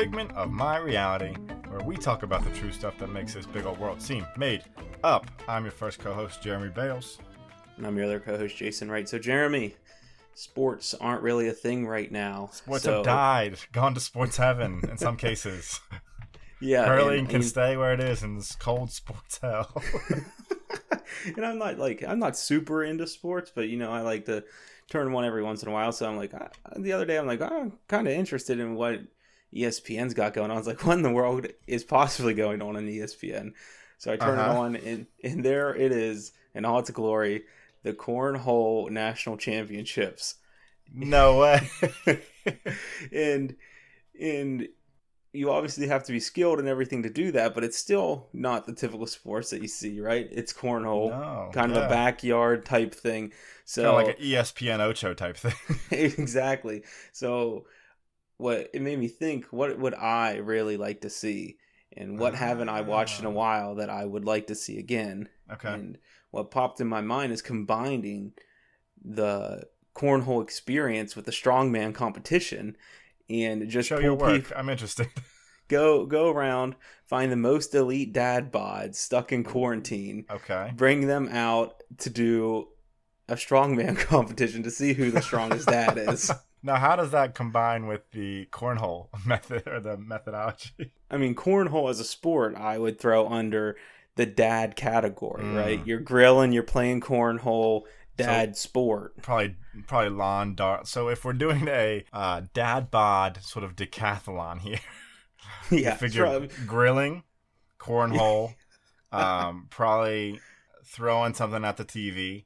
Figment of My Reality, where we talk about the true stuff that makes this big old world seem made up. I'm your first co host, Jeremy Bales. And I'm your other co host, Jason Wright. So, Jeremy, sports aren't really a thing right now. Sports so, have died, gone to sports heaven in some cases. Yeah. Curling and- can and- stay where it is in this cold sports hell. and I'm not like I'm not super into sports, but you know I like to turn one every once in a while. So I'm like I, the other day I'm like I'm kind of interested in what ESPN's got going on. I was like, what in the world is possibly going on in ESPN? So I turn Uh-huh. it on, and and there it is in all its glory, the Cornhole National Championships. no way. and and you obviously have to be skilled and everything to do that, but it's still not the typical sports that you see, right? It's cornhole, No, kind of a backyard type thing. So Kind of like an ESPN Ocho type thing. exactly. So what it made me think, what would I really like to see? And what haven't I watched in a Ah. while that I would like to see again? Okay. And what popped in my mind is combining the cornhole experience with the strongman competition and just Show your work. peop- I'm interested. go go around, find the most elite dad bods stuck in quarantine, Okay. bring them out to do a strongman competition to see who the strongest dad is. Now, how does that combine with the cornhole method or the methodology? I mean, cornhole as a sport, I would throw under the dad category, Mm. right? You're grilling, you're playing cornhole, dad sport. Probably, probably lawn dart. So if we're doing a uh, dad bod sort of decathlon here, yeah, figure try- grilling, cornhole, um, probably throwing something at the TV,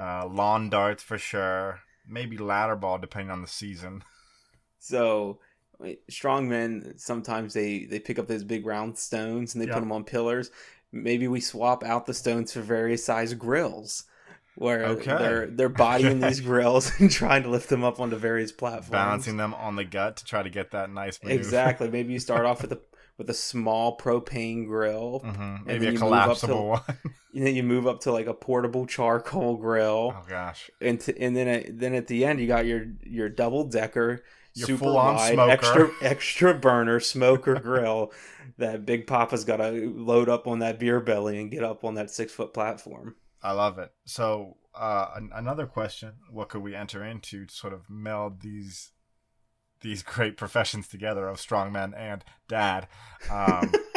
uh, lawn darts for sure. Maybe ladder ball depending on the season. So wait, strongmen sometimes they they pick up those big round stones and they Yeah. put them on pillars. Maybe we swap out the stones for various size grills, where Okay. they're they're bodying these grills and trying to lift them up onto various platforms. Balancing them on the gut to try to get that nice maneuver. exactly. Maybe you start off with a with a small propane grill, hmm And Maybe a move up to- collapsible one. And then you move up to like a portable charcoal grill, Oh gosh. and t- and then at, then at the end you got your your double decker super wide smoker. extra extra burner smoker grill that Big Papa's got to load up on that beer belly and get up on that six foot platform. I love it. So, uh, an- another question: What could we enter into to sort of meld these these great professions together of strongman and dad? Um,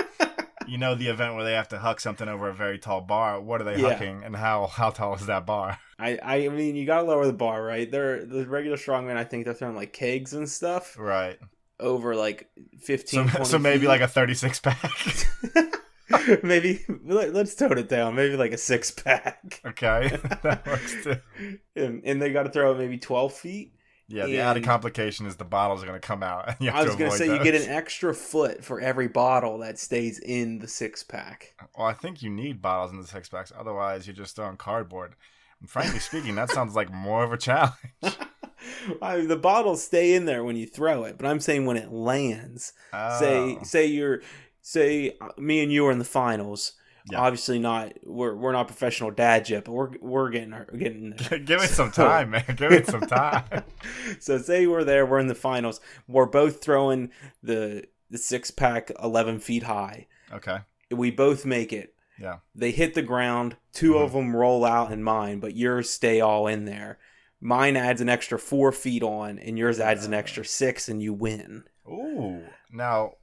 you know, the event where they have to huck something over a very tall bar. What are they Yeah. hucking, and how how tall is that bar? I I mean you got to lower the bar, right? They're the regular strongman. I think they're throwing like kegs and stuff Right. over like 15 20 so maybe feet. like a thirty-six pack. maybe let, us tone it down. Maybe like a six pack. okay, that works too. and, and they got to throw it maybe 12 feet. Yeah, the added complication is the bottles are going to come out. And you have I was going to say you get an extra foot for every bottle that stays in the six pack. Well, I think you need bottles in the six packs. Otherwise, you're just throwing cardboard. And frankly speaking, that sounds like more of a challenge. I mean, the bottles stay in there when you throw it, but I'm saying when it lands. Say Oh. say you're say uh, me and you are in the finals. Yeah. Obviously not we're we're not professional dads yet, but we're we're getting getting there. Give it some time, man. Give it some time. so say we're there, we're in the finals. We're both throwing the the six pack eleven feet high. Okay. We both make it. Yeah. They hit the ground. 2 mm-hmm. of them roll out in mine, but yours stay all in there. Mine adds an extra four feet on, and yours adds an extra six, and you win. Ooh. Now,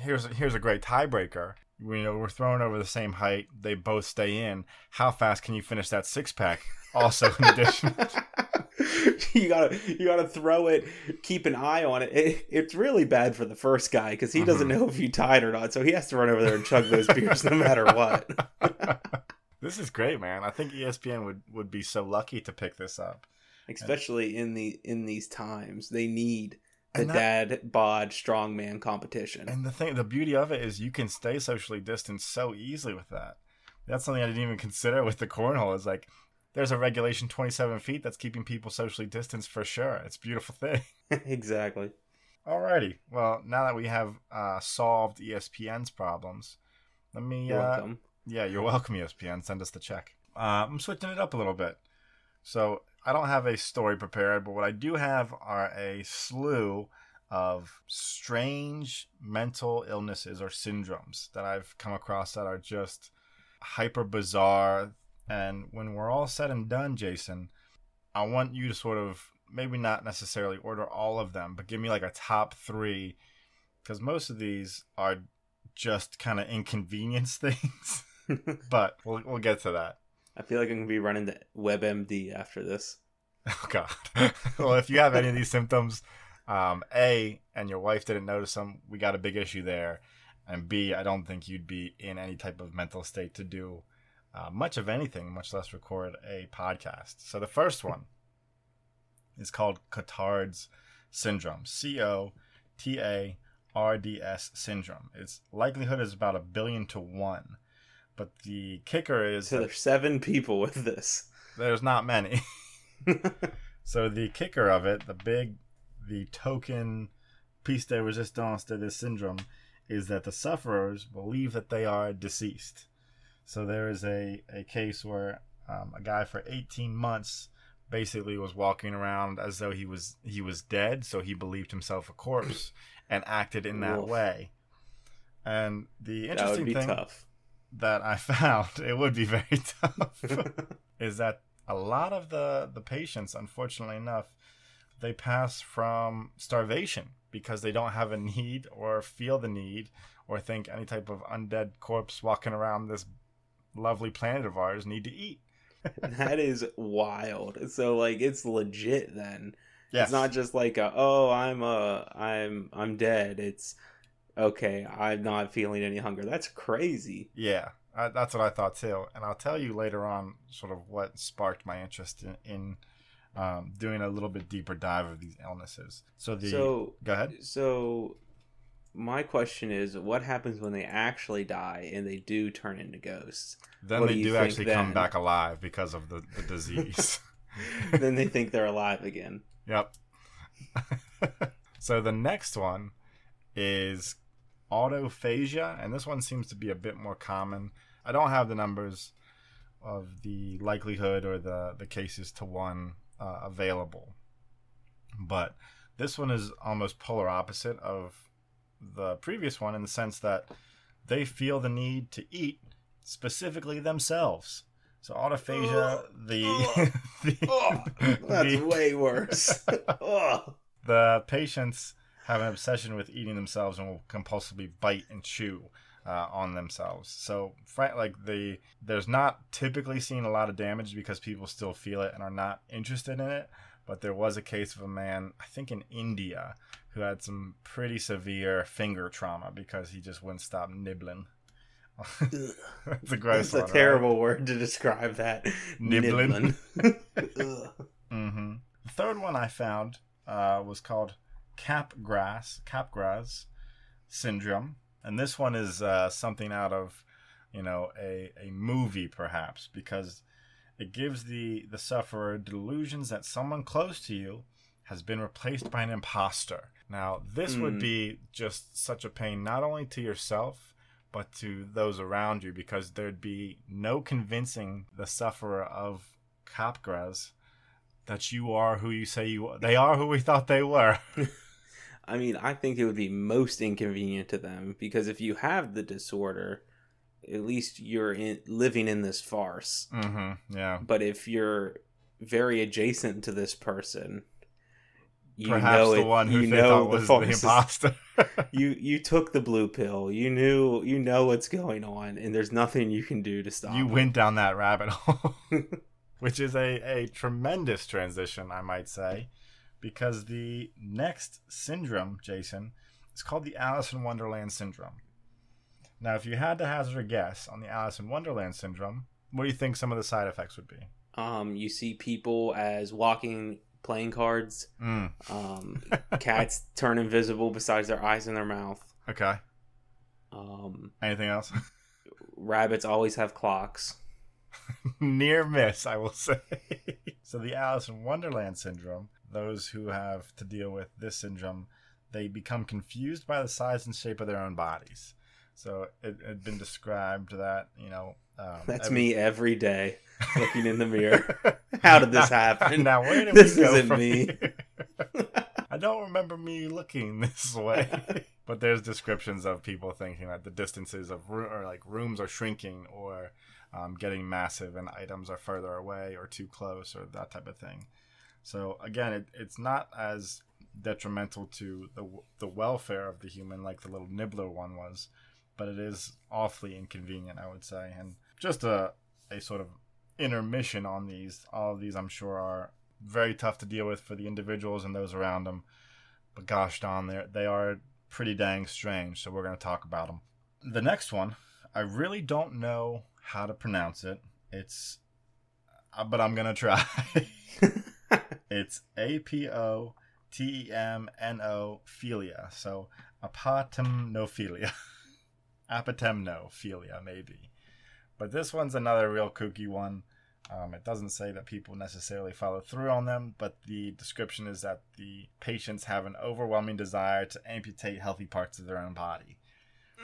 here's here's a great tiebreaker. We know we're throwing over the same height. They both stay in. How fast can you finish that six pack? Also, in addition, you gotta you gotta throw it keep an eye on it, it it's really bad for the first guy because he doesn't Mhm. know if you tied or not so he has to run over there and chug those beers no matter what this is great, man. I think ESPN would would be so lucky to pick this up. especially in the in these times they need the that- dad bod strongman competition And the thing, the beauty of it is you can stay socially distanced so easily with that. That's something I didn't even consider with the cornhole. Is like there's a regulation 27 feet that's keeping people socially distanced for sure. It's a beautiful thing. exactly Alrighty. Well, now that we have uh, solved ESPN's problems, let me. You're uh, welcome Yeah, you're welcome, ESPN. Send us the check. Uh, I'm switching it up a little bit. So I don't have a story prepared, but what I do have are a slew of strange mental illnesses or syndromes that I've come across that are just hyper bizarre. And when we're all said and done, Jason, I want you to sort of maybe not necessarily order all of them, but give me like a top three because most of these are just kind of inconvenience things. but we'll we'll get to that. I feel like I'm gonna be running the WebMD after this. Oh God. well, if you have any of these symptoms, um, A, and your wife didn't notice them, we got a big issue there. And B, I don't think you'd be in any type of mental state to do uh, much of anything, much less record a podcast. So the first one is called Cotard's syndrome. C O T A R D S syndrome. Its likelihood is about a billion to one. But the kicker is So there's seven people with this. there's not many. so the kicker of it, the big, the token piece de resistance to this syndrome, is that the sufferers believe that they are deceased. So there is a, a case where um, a guy for 18 months basically was walking around as though he was he was dead, so he believed himself a corpse and acted in that Oof. way. And the That would interesting be thing tough. That I found, it would be very tough, is that a lot of the, the patients, unfortunately enough, they pass from starvation because they don't have a need or feel the need or think any type of undead corpse walking around this lovely planet of ours need to eat. that is wild. So like it's legit then. Yes. It's not just like a, oh I'm uh I'm I'm dead. It's okay, I'm not feeling any hunger. That's crazy. Yeah, I, that's what I thought too. And I'll tell you later on sort of what sparked my interest in, in um, doing a little bit deeper dive of these illnesses. So the so go ahead. so my question is what happens when they actually die and they do turn into ghosts? Then What they do do actually come back alive because of the, the disease. then they think they're alive again. yep. so the next one is autophagia, and this one seems to be a bit more common. I don't have the numbers of the likelihood or the, the cases to one uh, available, but this one is almost polar opposite of the previous one in the sense that they feel the need to eat specifically themselves. So autophagia, the, the, Oh, that's the- way worse. oh. the patients have an obsession with eating themselves and will compulsively bite and chew uh, on themselves. So, like the there's not typically seen a lot of damage because people still feel it and are not interested in it. But there was a case of a man, I think in India, who had some pretty severe finger trauma because he just wouldn't stop nibbling. It's a gross That's a one, right? terrible word to describe that. Nibbling. Nibbling. Ugh. hmm The third one I found uh, was called Capgras, Capgras syndrome, and this one is uh, something out of, you know, a, a movie perhaps because it gives the the sufferer delusions that someone close to you has been replaced by an imposter. Now, this would Hmm. be just such a pain not only to yourself but to those around you because there'd be no convincing the sufferer of Capgras that you are who you say you are. they are who we thought they were. I mean, I think it would be most inconvenient to them because if you have the disorder, at least you're in, living in this farce. mm-hmm. Yeah. But if you're very adjacent to this person, you Perhaps know the it, one who you they know thought was the imposter. you you took the blue pill. You knew you know what's going on, and there's nothing you can do to stop. you it. went down that rabbit hole. Which is a, a tremendous transition, I might say, because the next syndrome, Jason, is called the Alice in Wonderland syndrome. Now, if you had to hazard a guess on the Alice in Wonderland syndrome, what do you think some of the side effects would be? Um, you see people as walking playing cards. Mm, Um, cats turn invisible besides their eyes and their mouth. okay. Um, Anything else? rabbits always have clocks. Near miss, I will say. so the Alice in Wonderland syndrome, those who have to deal with this syndrome, they become confused by the size and shape of their own bodies. So it had been described that, you know, um, That's every- me every day, looking in the mirror. How did this happen? Now where did This we go isn't me. I don't remember me looking this way. but there's descriptions of people thinking that the distances of or like rooms are shrinking or um, getting massive and items are further away or too close or that type of thing. So again, it, it's not as detrimental to the the welfare of the human like the little nibbler one was, but it is awfully inconvenient, I would say. And just a a sort of intermission on these. All of these, I'm sure, are very tough to deal with for the individuals and those around them. But gosh darn, they they are pretty dang strange. So we're going to talk about them. The next one, I really don't know how to pronounce it. It's, uh, but I'm gonna try. it's A P O T E M N O philia. So apotemnophilia. apotemnophilia, maybe. But this one's another real kooky one. Um, it doesn't say that people necessarily follow through on them, but the description is that the patients have an overwhelming desire to amputate healthy parts of their own body.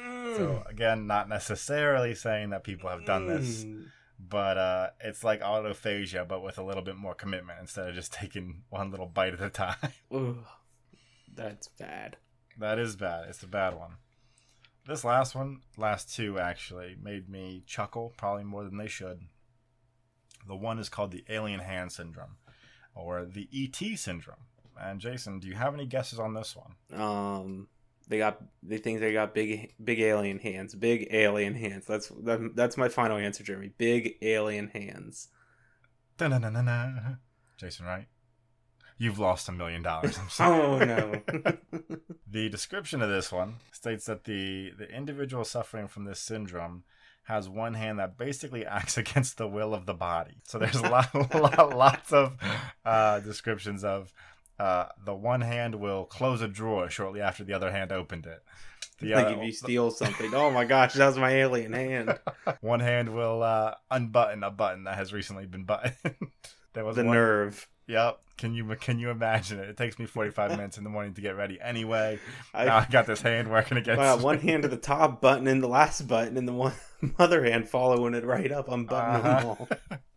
Mm. So again, not necessarily saying that people have done this, Mm. but uh, it's like autophagia, but with a little bit more commitment instead of just taking one little bite at a time. Ugh. That's bad. that is bad. It's a bad one. This last one, last two actually, made me chuckle probably more than they should. The one is called the alien hand syndrome, or the ET syndrome. And Jason, do you have any guesses on this one? Um, they got they think they got big big alien hands. Big alien hands. That's that, that's my final answer, Jeremy. Big alien hands. Da-na-na-na-na. Jason, right? You've lost a million dollars. I'm sorry. Oh no. The description of this one states that the the individual suffering from this syndrome has one hand that basically acts against the will of the body. So there's a lot, lot lots of uh, descriptions of uh, the one hand will close a drawer shortly after the other hand opened it. The like other, if you steal something. Oh my gosh, that was my alien hand. one hand will uh, unbutton a button that has recently been buttoned. there was The one, nerve. Yep. Can you can you imagine it? It takes me 45 minutes in the morning to get ready anyway. now I, I got this hand working against I got one hand to the top button and the last button, and the one other hand following it right up. I'm buttoning them Uh-huh. all.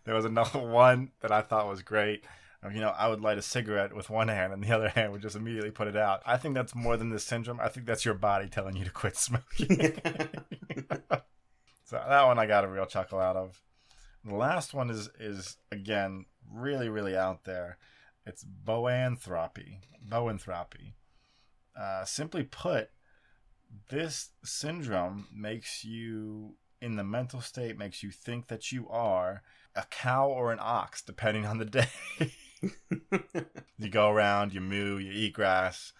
There was another one that I thought was great. Um, You know, I would light a cigarette with one hand and the other hand would just immediately put it out. I think that's more than this syndrome. I think that's your body telling you to quit smoking. so that one I got a real chuckle out of. The last one is is again really really out there. It's boanthropy. Boanthropy. Uh, simply put, this syndrome makes you in the mental state makes you think that you are a cow or an ox, depending on the day. you go around, you moo, you eat grass,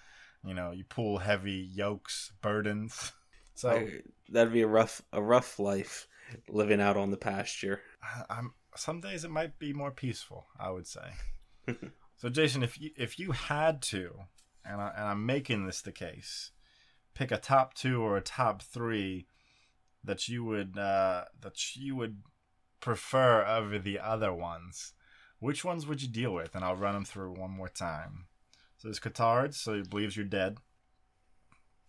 you know, you pull heavy yokes, burdens. So that'd be a rough a rough life living out on the pasture. I'm some days it might be more peaceful. I would say. so Jason, if you if you had to, and I, and I'm making this the case, pick a top two or a top three that you would uh, that you would prefer over the other ones. Which ones would you deal with? And I'll run them through one more time. So there's Cotard's, so he believes you're dead.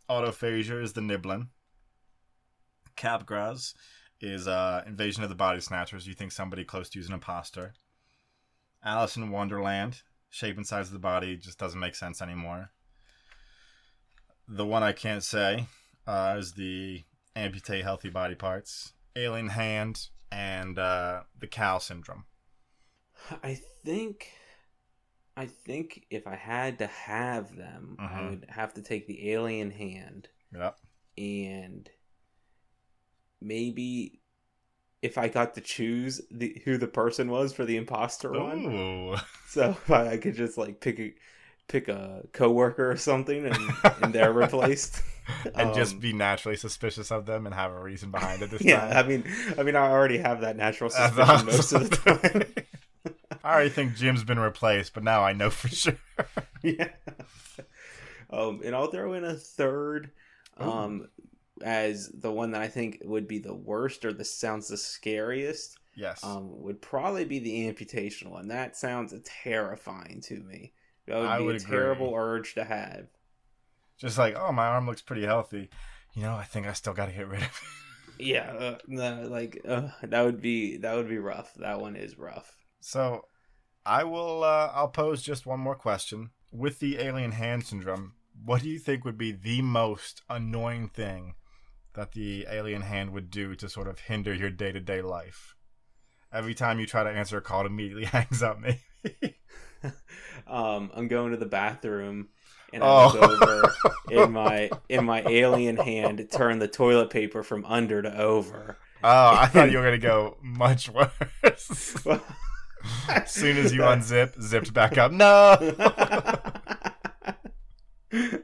Autophagia is the nibbling. Capgras is uh, Invasion of the Body Snatchers. You think somebody close to you is an imposter. Alice in Wonderland, shape and size of the body just doesn't make sense anymore. The one I can't say uh, is the amputate healthy body parts, alien hand, and uh, the cow syndrome. I think I think if I had to have them, I Mhm. would have to take the alien hand Yep. and maybe if I got to choose the who the person was for the imposter one. So I, I could just like pick a pick a coworker or something and, and they're replaced. and just Um, be naturally suspicious of them and have a reason behind it this yeah, time. I mean I mean I already have that natural suspicion most of the time. I already think Jim's been replaced, but now I know for sure. yeah. Um, and I'll throw in a third, um, as the one that I think would be the worst or the sounds the scariest. yes. Um, would probably be the amputation one. That sounds terrifying to me. That would I be would a agree. terrible urge to have. Just like, oh, my arm looks pretty healthy. You know, I think I still got to get rid of it. Yeah, uh, no, like uh, that would be that would be rough. That one is rough. So, I will. Uh, I'll pose just one more question. with the alien hand syndrome, what do you think would be the most annoying thing that the alien hand would do to sort of hinder your day to day life? Every time you try to answer a call, it immediately hangs up, maybe. um, I'm going to the bathroom and I oh. over in my in my alien hand turn the toilet paper from under to over. Oh, I thought you were gonna go much worse. As soon as you unzip, zipped back up. No.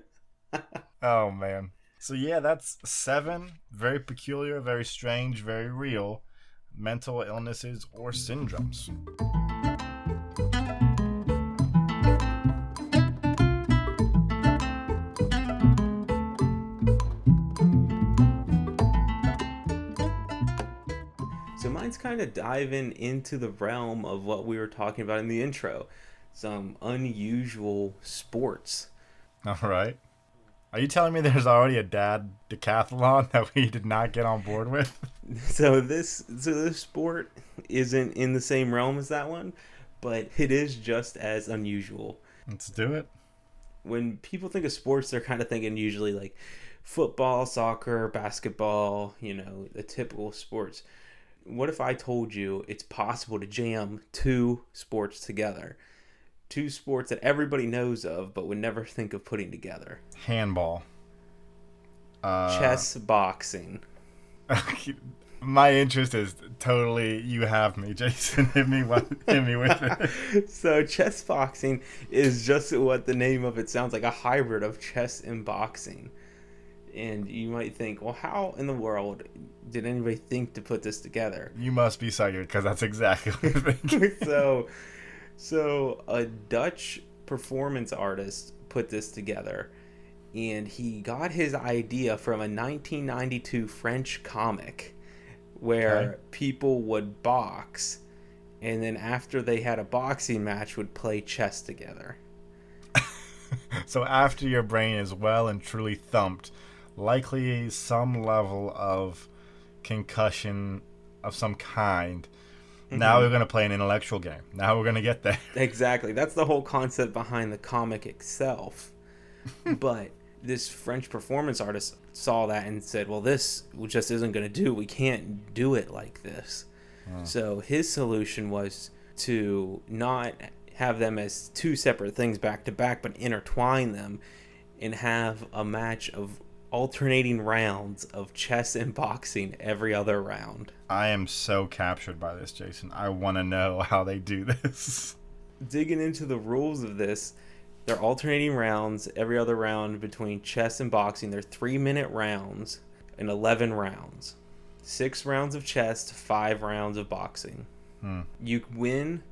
oh man. So yeah, that's seven very peculiar, very strange, very real mental illnesses or syndromes. Kind of diving into the realm of what we were talking about in the intro some unusual sports. All right. Are you telling me there's already a dad decathlon that we did not get on board with? So this so this sport isn't in the same realm as that one, but it is just as unusual. Let's do it. When people think of sports, they're kind of thinking usually like football, soccer, basketball, you know, the typical sports what if I told you it's possible to jam two sports together? Two sports that everybody knows of but would never think of putting together. Handball. Uh, Chess boxing. My interest is totally you have me, Jason. hit me hit me with it. So chess boxing is just what the name of it sounds like, a hybrid of chess and boxing and you might think, well, how in the world did anybody think to put this together? You must be psychic because that's exactly what so, so a Dutch performance artist put this together, and he got his idea from a 1992 French comic where okay. people would box, and then after they had a boxing match, would play chess together. so after your brain is well and truly thumped likely some level of concussion of some kind. Mm-hmm. Now we're going to play an intellectual game. Now we're going to get there. Exactly. That's the whole concept behind the comic itself. but this French performance artist saw that and said, well, this just isn't going to do. We can't do it like this. Oh. So his solution was to not have them as two separate things back to back, but intertwine them and have a match of alternating rounds of chess and boxing every other round. I am so captured by this, Jason. I want to know how they do this. Digging into the rules of this, they're alternating rounds every other round between chess and boxing. They're three minute rounds and 11 rounds. Six rounds of chess, five rounds of boxing. Hmm. You win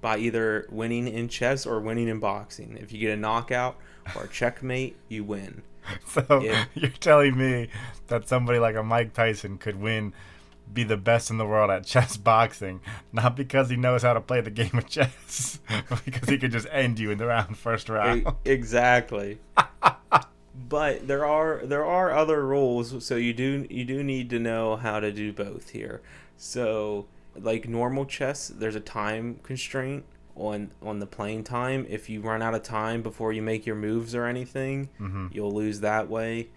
by either winning in chess or winning in boxing. If you get a knockout or a checkmate, you win. So yeah. you're telling me that somebody like a Mike Tyson could win, be the best in the world at chess boxing, not because he knows how to play the game of chess, but because he could just end you in the round first round. Exactly. but there are there are other rules, so you do you do need to know how to do both here. So like normal chess, there's a time constraint on on the playing time. If you run out of time before you make your moves or anything, mm-hmm. you'll lose that way.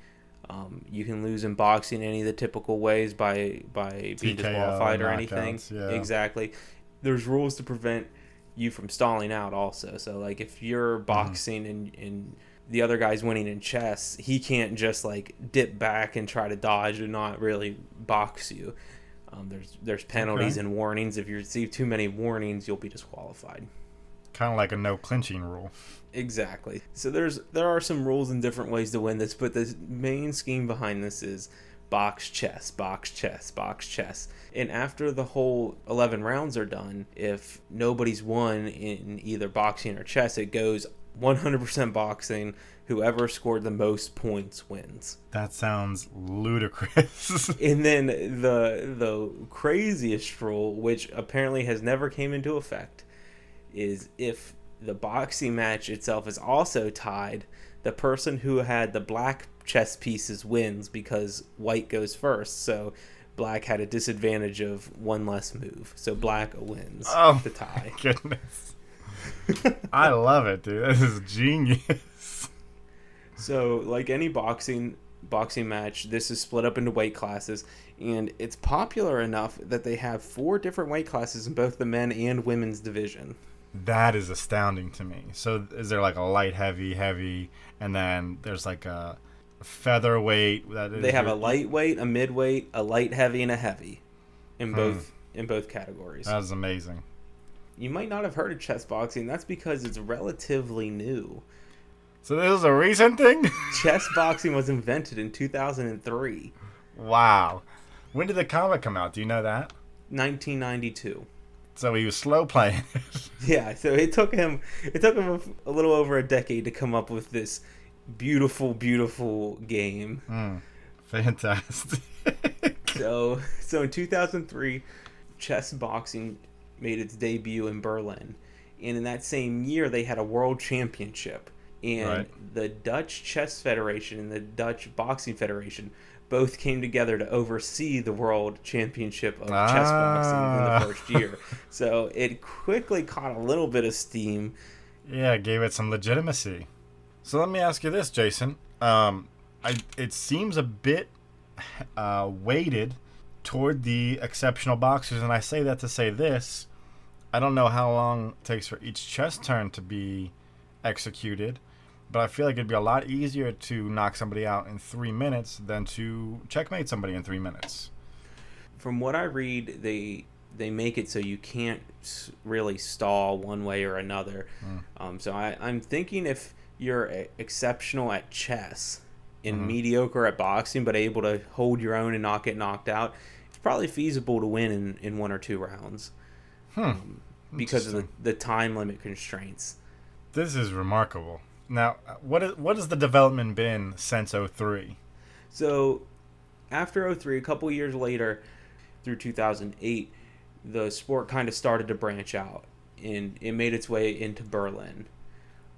Um, you can lose in boxing any of the typical ways by by being TKO, disqualified or anything. Yeah. Exactly. There's rules to prevent you from stalling out also. So like if you're mm-hmm. boxing mm-hmm. and and the other guy's winning in chess, he can't just like dip back and try to dodge and not really box you. Um, there's there's penalties okay. and warnings. If you receive too many warnings, you'll be disqualified. Kind of like a no clinching rule. Exactly. So there's there are some rules and different ways to win this, but the main scheme behind this is box chess, box chess, box chess. And after the whole 11 rounds are done, if nobody's won in either boxing or chess, it goes 100% boxing, whoever scored the most points wins. That sounds ludicrous. and then the the craziest rule, which apparently has never came into effect, is if the boxing match itself is also tied, the person who had the black chess pieces wins because white goes first. So black had a disadvantage of one less move. So black wins oh, the tie. Goodness. I love it, dude. This is genius. So, like any boxing boxing match, this is split up into weight classes, and it's popular enough that they have four different weight classes in both the men and women's division. That is astounding to me. So, is there like a light, heavy, heavy, and then there's like a featherweight? That is They have your- a lightweight, a midweight, a light heavy, and a heavy in Hmm. both in both categories. That is amazing. you might not have heard of chess boxing. That's because it's relatively new. So this is a recent thing. Chess boxing was invented in 2003, wow. When did the comic come out? Do you know that? 1992. So he was slow playing. Yeah, so it took him it took him a, a little over a decade to come up with this beautiful, beautiful game. mm, fantastic. So, so in 2003, chess boxing made its debut in Berlin, and in that same year they had a world championship. And Right. the Dutch Chess Federation and the Dutch Boxing Federation both came together to oversee the world championship of chess boxing in Ah. the first year. So it quickly caught a little bit of steam. yeah, gave it some legitimacy. So let me ask you this, Jason. Um, I it seems a bit uh, weighted toward the exceptional boxers, and I say that to say this. I don't know how long it takes for each chess turn to be executed, but I feel like it'd be a lot easier to knock somebody out in three minutes than to checkmate somebody in three minutes. From what I read, they they make it so you can't really stall one way or another. Mm. Um, so I, I'm thinking if you're exceptional at chess and Mhm. mediocre at boxing, but able to hold your own and not get knocked out, it's probably feasible to win in, in one or two rounds Hmm. because of the, the time limit constraints. This is remarkable. Now, what is what has the development been since 03? So after 03, a couple years later, through 2008, the sport kind of started to branch out and it made its way into Berlin,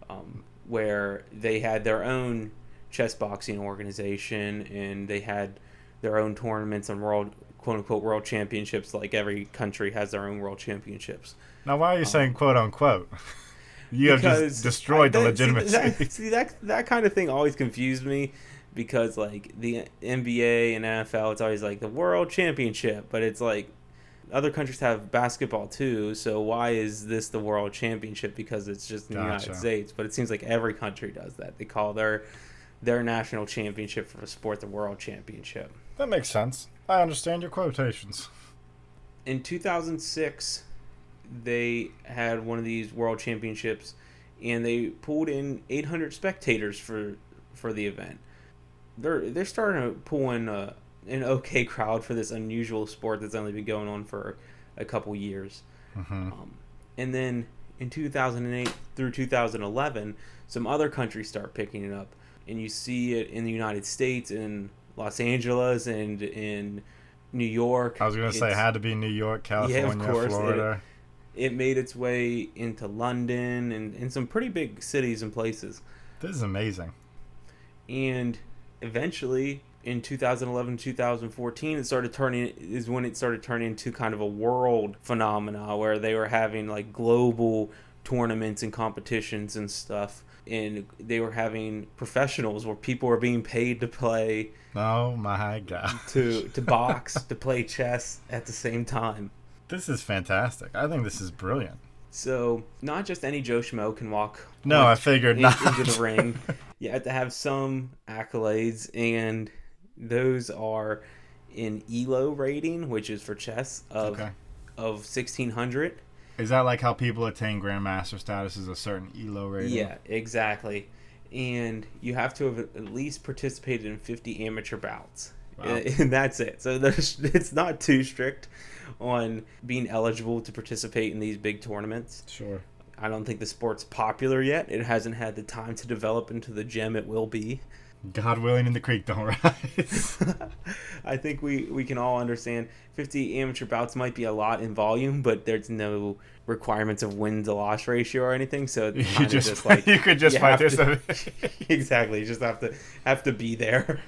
um, where they had their own chess boxing organization and they had their own tournaments and world quote unquote world championships like every country has their own world championships Now, why are you saying quote unquote? You have just destroyed I- the that- see, legitimacy. That, see that that kind of thing always confused me because like the NBA and NFL, it's always like the World Championship, but it's like other countries have basketball too. So why is this the World Championship? Because it's just in the Gotcha. United States, but it seems like every country does that. They call their their national championship for a sport the World Championship. that makes sense. I understand your quotations. in 2006 they had one of these world championships and they pulled in 800 spectators for for the event. They're they're starting to pull in a, an okay crowd for this unusual sport that's only been going on for a couple years. Hmm um, and then in 2008 through 2011 some other countries start picking it up. And you see it in the united states in los angeles and in new york. I was gonna say it had to be New York, California, it- Florida. It made its way into London and, and some pretty big cities and places. This is amazing. And eventually, in 2011, 2014, it started turning is when it started turning into kind of a world phenomena where they were having like global tournaments and competitions and stuff. And they were having professionals where people were being paid to play, Oh my god, to to box, to play chess at the same time. This is fantastic. I think this is brilliant. So not just any Joe Schmo can walk. No, I figured in- not. into the ring. You have to have some accolades, and those are in ELO rating, which is for chess of Okay. of sixteen hundred. Is that like how people attain grandmaster status is a certain elo rating? Yeah, exactly. And you have to have at least participated in fifty amateur bouts, Wow. and that's it. So it's not too strict on being eligible to participate in these big tournaments. Sure. I don't think the sport's popular yet. It hasn't had the time to develop into the gem it will be. God willing, and the creek don't rise. I think we, we can all understand 50 amateur bouts might be a lot in volume, but there's no requirements of win to loss ratio or anything. So you just, just, like you could just you fight this. exactly. You just have to have to be there.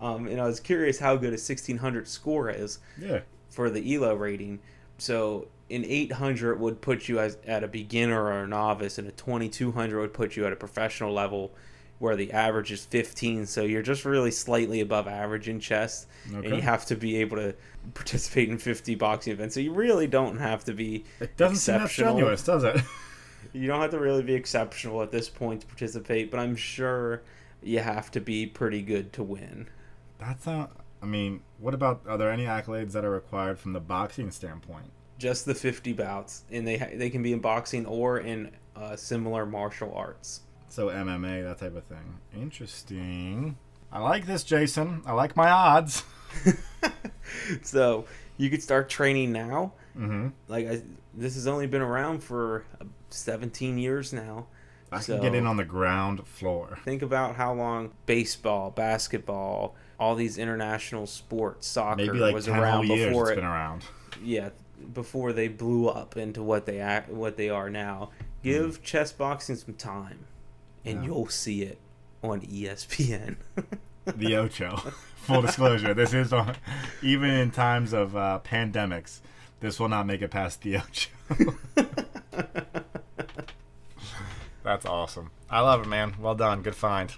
Um, and I was curious how good a 1600 score is yeah. For the ELO rating, So an 800 would put you as, at a beginner or a novice, and a 2200 would put you at a professional level, where the average is 15. So you're just really slightly above average in chess, Okay. and you have to be able to participate in 50 boxing events. So you really don't have to be It doesn't seem that exceptional. strenuous, does it? You don't have to really be exceptional at this point to participate, but I'm sure you have to be pretty good to win. That's not. I mean, what about? Are there any accolades that are required from the boxing standpoint? Just the 50 bouts, and they ha- they can be in boxing or in uh, similar martial arts. So MMA, that type of thing. Interesting. I like this, Jason. I like my odds. so you could start training now. Mm-hmm. Like I, this has only been around for uh, 17 years now. I can So- get in on the ground floor. Think about how long baseball, basketball, all these international sports, soccer like was around before it's it. been around. yeah before they blew up into what they act what they are now give chess boxing some time and. Yeah. you'll see it on espn The Ocho. Full disclosure, this is on. Even in times of uh, pandemics, this will not make it past the Ocho. That's awesome. I love it, man. Well done. Good find.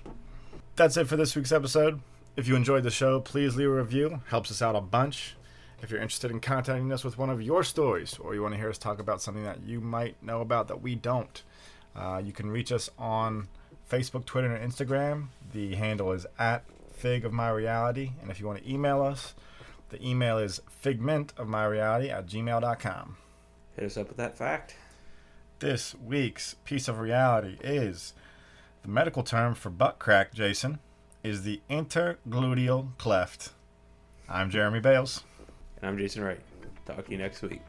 That's it for this week's episode. If you enjoyed the show, please leave a review. Helps us out a bunch. If you're interested in contacting us with one of your stories, or you want to hear us talk about something that you might know about that we don't, uh, you can reach us on Facebook, Twitter, and Instagram. The handle is at Fig of My Reality. And if you want to email us, the email is figment of my reality at gmail.com. hit us up with that fact This week's piece of reality is the medical term for butt crack, Jason, is the intergluteal cleft. I'm Jeremy Bales. and i'm jason wright talk to you next week